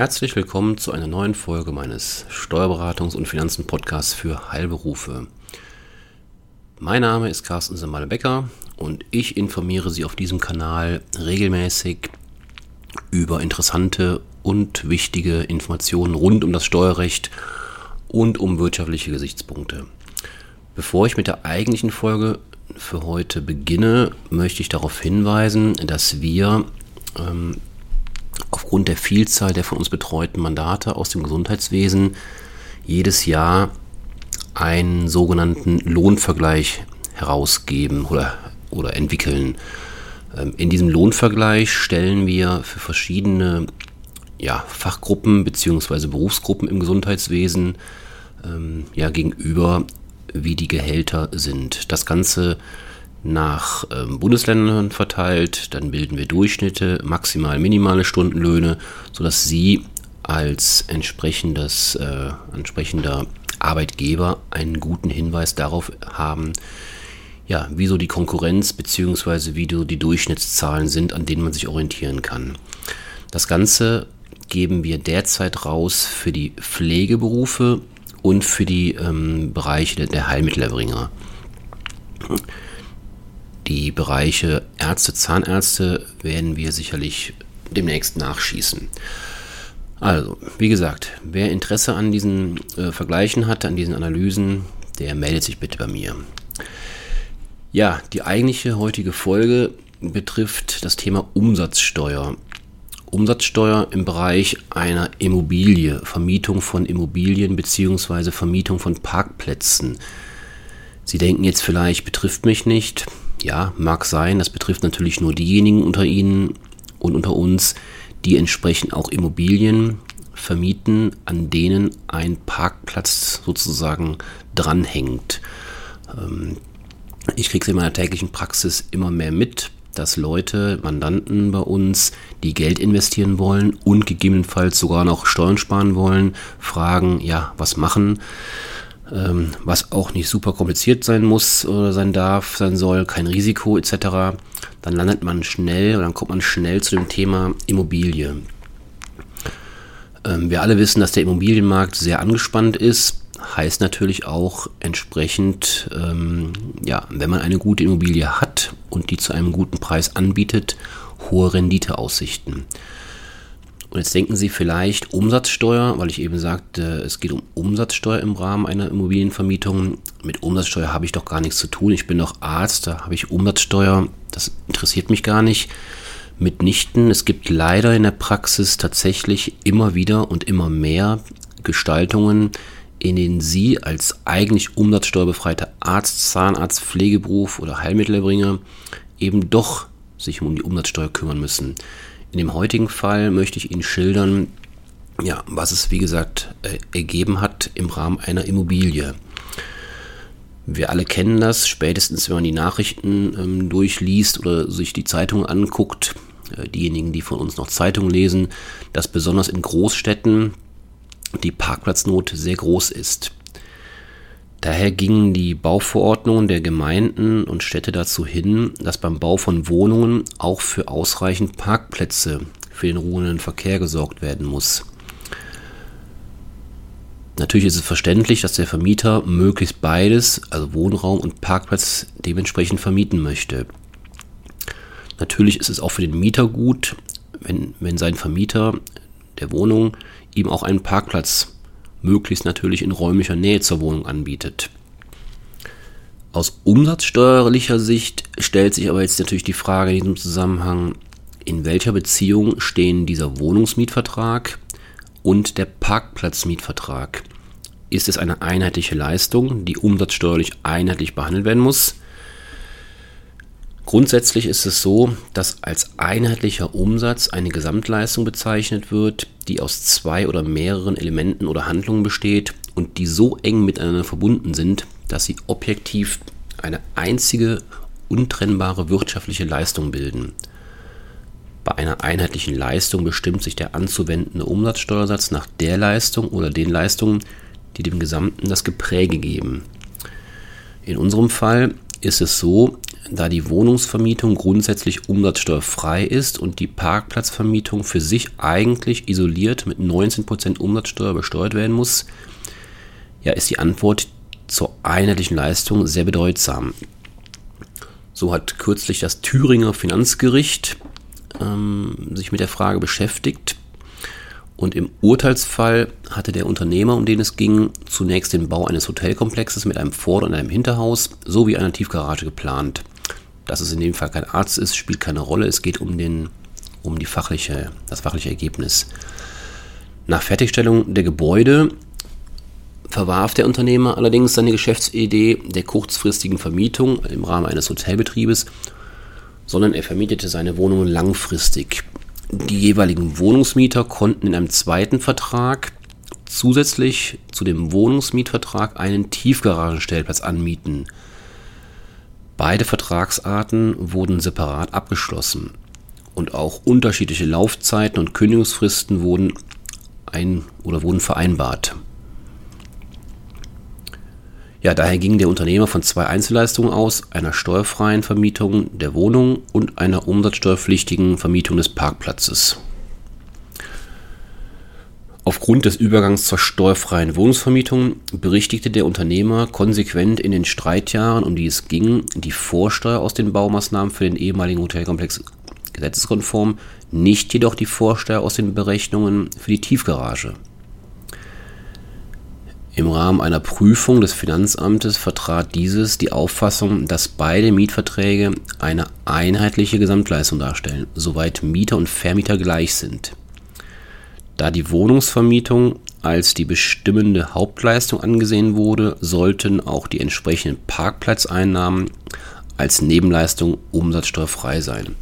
Herzlich willkommen zu einer neuen Folge meines Steuerberatungs- und Finanzen-Podcasts für Heilberufe. Mein Name ist Carsten Semmale-Becker und ich informiere Sie auf diesem Kanal regelmäßig über interessante und wichtige Informationen rund um das Steuerrecht und um wirtschaftliche Gesichtspunkte. Bevor ich mit der eigentlichen Folge für heute beginne, möchte ich darauf hinweisen, dass wir ähm, aufgrund der Vielzahl der von uns betreuten Mandate aus dem Gesundheitswesen jedes Jahr einen sogenannten Lohnvergleich herausgeben oder, oder entwickeln. Ähm, in diesem Lohnvergleich stellen wir für verschiedene ja, Fachgruppen bzw. Berufsgruppen im Gesundheitswesen ähm, ja, gegenüber, wie die Gehälter sind. Das Ganze nach ähm, Bundesländern verteilt, dann bilden wir Durchschnitte, maximal minimale Stundenlöhne, sodass Sie als entsprechendes, äh, entsprechender Arbeitgeber einen guten Hinweis darauf haben, ja, wieso die Konkurrenz bzw. wie die Durchschnittszahlen sind, an denen man sich orientieren kann. Das Ganze geben wir derzeit raus für die Pflegeberufe und für die ähm, Bereiche der Heilmittelerbringer. Die Bereiche Ärzte, Zahnärzte werden wir sicherlich demnächst nachschießen. Also, wie gesagt, wer Interesse an diesen äh, Vergleichen hat, an diesen Analysen, der meldet sich bitte bei mir. Ja, die eigentliche heutige Folge betrifft das Thema Umsatzsteuer. Umsatzsteuer im Bereich einer Immobilie, Vermietung von Immobilien bzw. Vermietung von Parkplätzen. Sie denken jetzt vielleicht, betrifft mich nicht. Ja, mag sein, das betrifft natürlich nur diejenigen unter Ihnen und unter uns, die entsprechend auch Immobilien vermieten, an denen ein Parkplatz sozusagen dranhängt. Ähm, ich kriege es in meiner täglichen Praxis immer mehr mit, dass Leute, Mandanten bei uns, die Geld investieren wollen und gegebenenfalls sogar noch Steuern sparen wollen, fragen, ja, was machen? Ähm, was auch nicht super kompliziert sein muss oder sein darf, sein soll, kein Risiko etc., dann landet man schnell oder dann kommt man schnell zu dem Thema Immobilie. Ähm, wir alle wissen, dass der Immobilienmarkt sehr angespannt ist, heißt natürlich auch entsprechend, ähm, ja, wenn man eine gute Immobilie hat und die zu einem guten Preis anbietet, hohe Renditeaussichten. Und jetzt denken Sie vielleicht Umsatzsteuer, weil ich eben sagte, es geht um Umsatzsteuer im Rahmen einer Immobilienvermietung. Mit Umsatzsteuer habe ich doch gar nichts zu tun. Ich bin doch Arzt, da habe ich Umsatzsteuer. Das interessiert mich gar nicht. Mitnichten. Es gibt leider in der Praxis tatsächlich immer wieder und immer mehr Gestaltungen, in denen Sie als eigentlich umsatzsteuerbefreiter Arzt, Zahnarzt, Pflegeberuf oder Heilmittelerbringer eben doch sich um die Umsatzsteuer kümmern müssen. In dem heutigen Fall möchte ich Ihnen schildern, ja, was es wie gesagt äh, ergeben hat im Rahmen einer Immobilie. Wir alle kennen das, spätestens wenn man die Nachrichten ähm, durchliest oder sich die Zeitung anguckt, äh, diejenigen, die von uns noch Zeitungen lesen, dass besonders in Großstädten die Parkplatznot sehr groß ist. Daher gingen die Bauverordnungen der Gemeinden und Städte dazu hin, dass beim Bau von Wohnungen auch für ausreichend Parkplätze für den ruhenden Verkehr gesorgt werden muss. Natürlich ist es verständlich, dass der Vermieter möglichst beides, also Wohnraum und Parkplatz, dementsprechend vermieten möchte. Natürlich ist es auch für den Mieter gut, wenn, wenn sein Vermieter der Wohnung ihm auch einen Parkplatz möglichst natürlich in räumlicher Nähe zur Wohnung anbietet. Aus umsatzsteuerlicher Sicht stellt sich aber jetzt natürlich die Frage in diesem Zusammenhang, in welcher Beziehung stehen dieser Wohnungsmietvertrag und der Parkplatzmietvertrag? Ist es eine einheitliche Leistung, die umsatzsteuerlich einheitlich behandelt werden muss? Grundsätzlich ist es so, dass als einheitlicher Umsatz eine Gesamtleistung bezeichnet wird, die aus zwei oder mehreren Elementen oder Handlungen besteht und die so eng miteinander verbunden sind, dass sie objektiv eine einzige untrennbare wirtschaftliche Leistung bilden. Bei einer einheitlichen Leistung bestimmt sich der anzuwendende Umsatzsteuersatz nach der Leistung oder den Leistungen, die dem Gesamten das Gepräge geben. In unserem Fall ist es so, da die Wohnungsvermietung grundsätzlich umsatzsteuerfrei ist und die Parkplatzvermietung für sich eigentlich isoliert mit 19% Umsatzsteuer besteuert werden muss, ja, ist die Antwort zur einheitlichen Leistung sehr bedeutsam. So hat kürzlich das Thüringer Finanzgericht ähm, sich mit der Frage beschäftigt und im Urteilsfall hatte der Unternehmer, um den es ging, zunächst den Bau eines Hotelkomplexes mit einem Vorder- und einem Hinterhaus sowie einer Tiefgarage geplant. Dass es in dem Fall kein Arzt ist, spielt keine Rolle. Es geht um, den, um die fachliche, das fachliche Ergebnis. Nach Fertigstellung der Gebäude verwarf der Unternehmer allerdings seine Geschäftsidee der kurzfristigen Vermietung im Rahmen eines Hotelbetriebes, sondern er vermietete seine Wohnungen langfristig. Die jeweiligen Wohnungsmieter konnten in einem zweiten Vertrag zusätzlich zu dem Wohnungsmietvertrag einen Tiefgaragenstellplatz anmieten. Beide Vertragsarten wurden separat abgeschlossen und auch unterschiedliche Laufzeiten und Kündigungsfristen wurden ein oder wurden vereinbart. Ja, daher ging der Unternehmer von zwei Einzelleistungen aus, einer steuerfreien Vermietung der Wohnung und einer umsatzsteuerpflichtigen Vermietung des Parkplatzes. Aufgrund des Übergangs zur steuerfreien Wohnungsvermietung berichtigte der Unternehmer konsequent in den Streitjahren, um die es ging, die Vorsteuer aus den Baumaßnahmen für den ehemaligen Hotelkomplex gesetzeskonform, nicht jedoch die Vorsteuer aus den Berechnungen für die Tiefgarage. Im Rahmen einer Prüfung des Finanzamtes vertrat dieses die Auffassung, dass beide Mietverträge eine einheitliche Gesamtleistung darstellen, soweit Mieter und Vermieter gleich sind. Da die Wohnungsvermietung als die bestimmende Hauptleistung angesehen wurde, sollten auch die entsprechenden Parkplatzeinnahmen als Nebenleistung umsatzsteuerfrei sein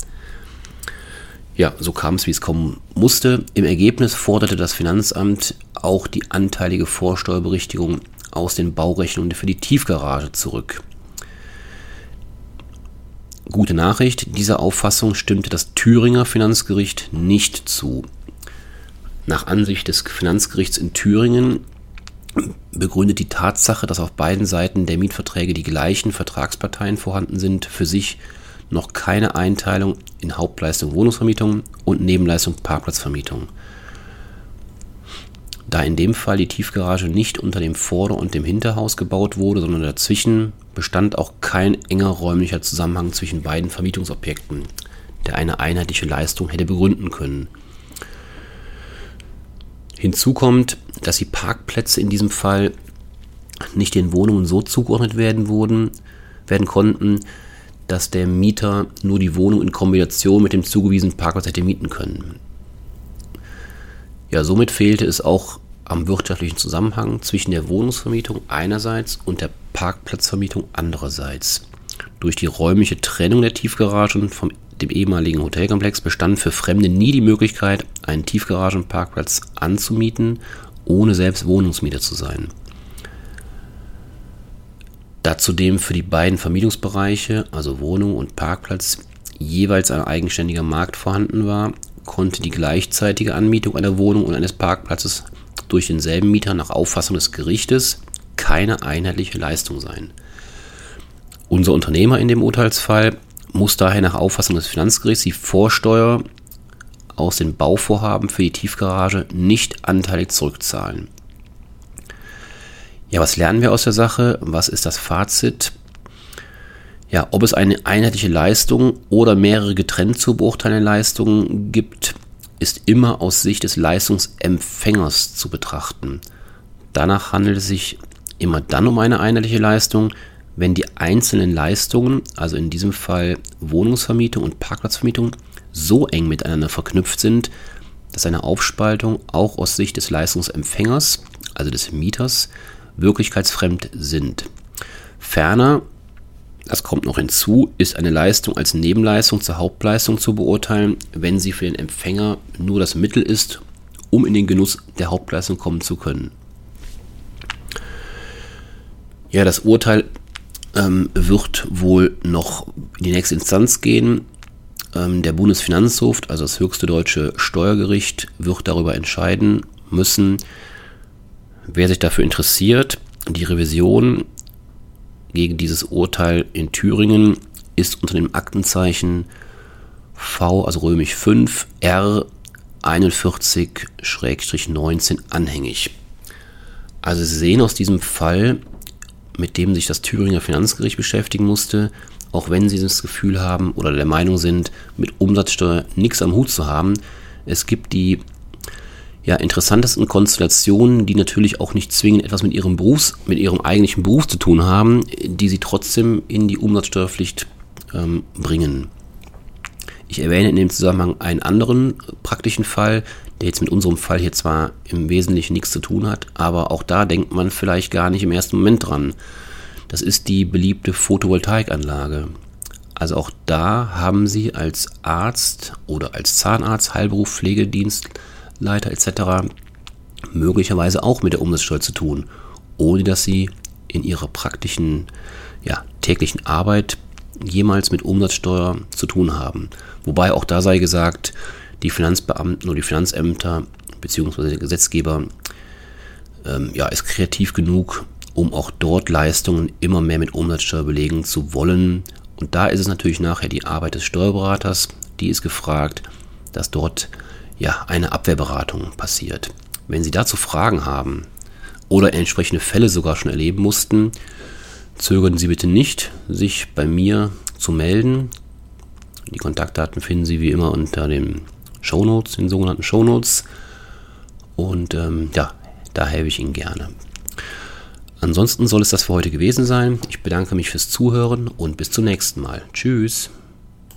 ja, so kam es, wie es kommen musste. Im Ergebnis forderte das Finanzamt auch die anteilige Vorsteuerberichtigung aus den Baurechnungen für die Tiefgarage zurück. Gute Nachricht, dieser Auffassung stimmte das Thüringer Finanzgericht nicht zu. Nach Ansicht des Finanzgerichts in Thüringen begründet die Tatsache, dass auf beiden Seiten der Mietverträge die gleichen Vertragsparteien vorhanden sind, für sich noch keine Einteilung in Hauptleistung Wohnungsvermietung und Nebenleistung Parkplatzvermietung. Da in dem Fall die Tiefgarage nicht unter dem Vorder- und dem Hinterhaus gebaut wurde, sondern dazwischen, bestand auch kein enger räumlicher Zusammenhang zwischen beiden Vermietungsobjekten, der eine einheitliche Leistung hätte begründen können. Hinzu kommt, dass die Parkplätze in diesem Fall nicht den Wohnungen so zugeordnet werden, wurden, werden konnten, dass der Mieter nur die Wohnung in Kombination mit dem zugewiesenen Parkplatz hätte mieten können. Ja, somit fehlte es auch am wirtschaftlichen Zusammenhang zwischen der Wohnungsvermietung einerseits und der Parkplatzvermietung andererseits. Durch die räumliche Trennung der Tiefgaragen vom dem ehemaligen Hotelkomplex bestand für Fremde nie die Möglichkeit, einen Tiefgaragenparkplatz anzumieten, ohne selbst Wohnungsmieter zu sein. Da zudem für die beiden Vermietungsbereiche, also Wohnung und Parkplatz, jeweils ein eigenständiger Markt vorhanden war, konnte die gleichzeitige Anmietung einer Wohnung und eines Parkplatzes durch denselben Mieter nach Auffassung des Gerichtes keine einheitliche Leistung sein. Unser Unternehmer in dem Urteilsfall muss daher nach Auffassung des Finanzgerichts die Vorsteuer aus den Bauvorhaben für die Tiefgarage nicht anteilig zurückzahlen. Ja, was lernen wir aus der Sache? Was ist das Fazit? Ja, ob es eine einheitliche Leistung oder mehrere getrennt zu beurteilende Leistungen gibt, ist immer aus Sicht des Leistungsempfängers zu betrachten. Danach handelt es sich immer dann um eine einheitliche Leistung, wenn die einzelnen Leistungen, also in diesem Fall Wohnungsvermietung und Parkplatzvermietung, so eng miteinander verknüpft sind, dass eine Aufspaltung auch aus Sicht des Leistungsempfängers, also des Mieters, wirklichkeitsfremd sind. Ferner, das kommt noch hinzu, ist eine Leistung als Nebenleistung zur Hauptleistung zu beurteilen, wenn sie für den Empfänger nur das Mittel ist, um in den Genuss der Hauptleistung kommen zu können. Ja, das Urteil ähm, wird wohl noch in die nächste Instanz gehen. Ähm, der Bundesfinanzhof, also das höchste deutsche Steuergericht, wird darüber entscheiden müssen, Wer sich dafür interessiert, die Revision gegen dieses Urteil in Thüringen ist unter dem Aktenzeichen V, also römisch 5, R 41-19 anhängig. Also Sie sehen aus diesem Fall, mit dem sich das Thüringer Finanzgericht beschäftigen musste, auch wenn Sie das Gefühl haben oder der Meinung sind, mit Umsatzsteuer nichts am Hut zu haben, es gibt die ja, interessantesten Konstellationen, die natürlich auch nicht zwingend etwas mit ihrem Berufs, mit ihrem eigentlichen Beruf zu tun haben, die sie trotzdem in die Umsatzsteuerpflicht ähm, bringen. Ich erwähne in dem Zusammenhang einen anderen praktischen Fall, der jetzt mit unserem Fall hier zwar im Wesentlichen nichts zu tun hat, aber auch da denkt man vielleicht gar nicht im ersten Moment dran. Das ist die beliebte Photovoltaikanlage. Also auch da haben Sie als Arzt oder als Zahnarzt, Heilberuf, Pflegedienstleiter etc. möglicherweise auch mit der Umsatzsteuer zu tun, ohne dass Sie in Ihrer praktischen, ja, täglichen Arbeit jemals mit Umsatzsteuer zu tun haben. Wobei auch da sei gesagt, die Finanzbeamten oder die Finanzämter bzw. der Gesetzgeber ähm, ja, ist kreativ genug, um auch dort Leistungen immer mehr mit Umsatzsteuer belegen zu wollen. Und da ist es natürlich nachher die Arbeit des Steuerberaters, die ist gefragt, dass dort ja eine Abwehrberatung passiert. Wenn Sie dazu Fragen haben oder entsprechende Fälle sogar schon erleben mussten, zögern Sie bitte nicht, sich bei mir zu melden. Die Kontaktdaten finden Sie wie immer unter den Shownotes, den sogenannten Shownotes. Und ähm, ja, da helfe ich Ihnen gerne. Ansonsten soll es das für heute gewesen sein. Ich bedanke mich fürs Zuhören und bis zum nächsten Mal. Tschüss.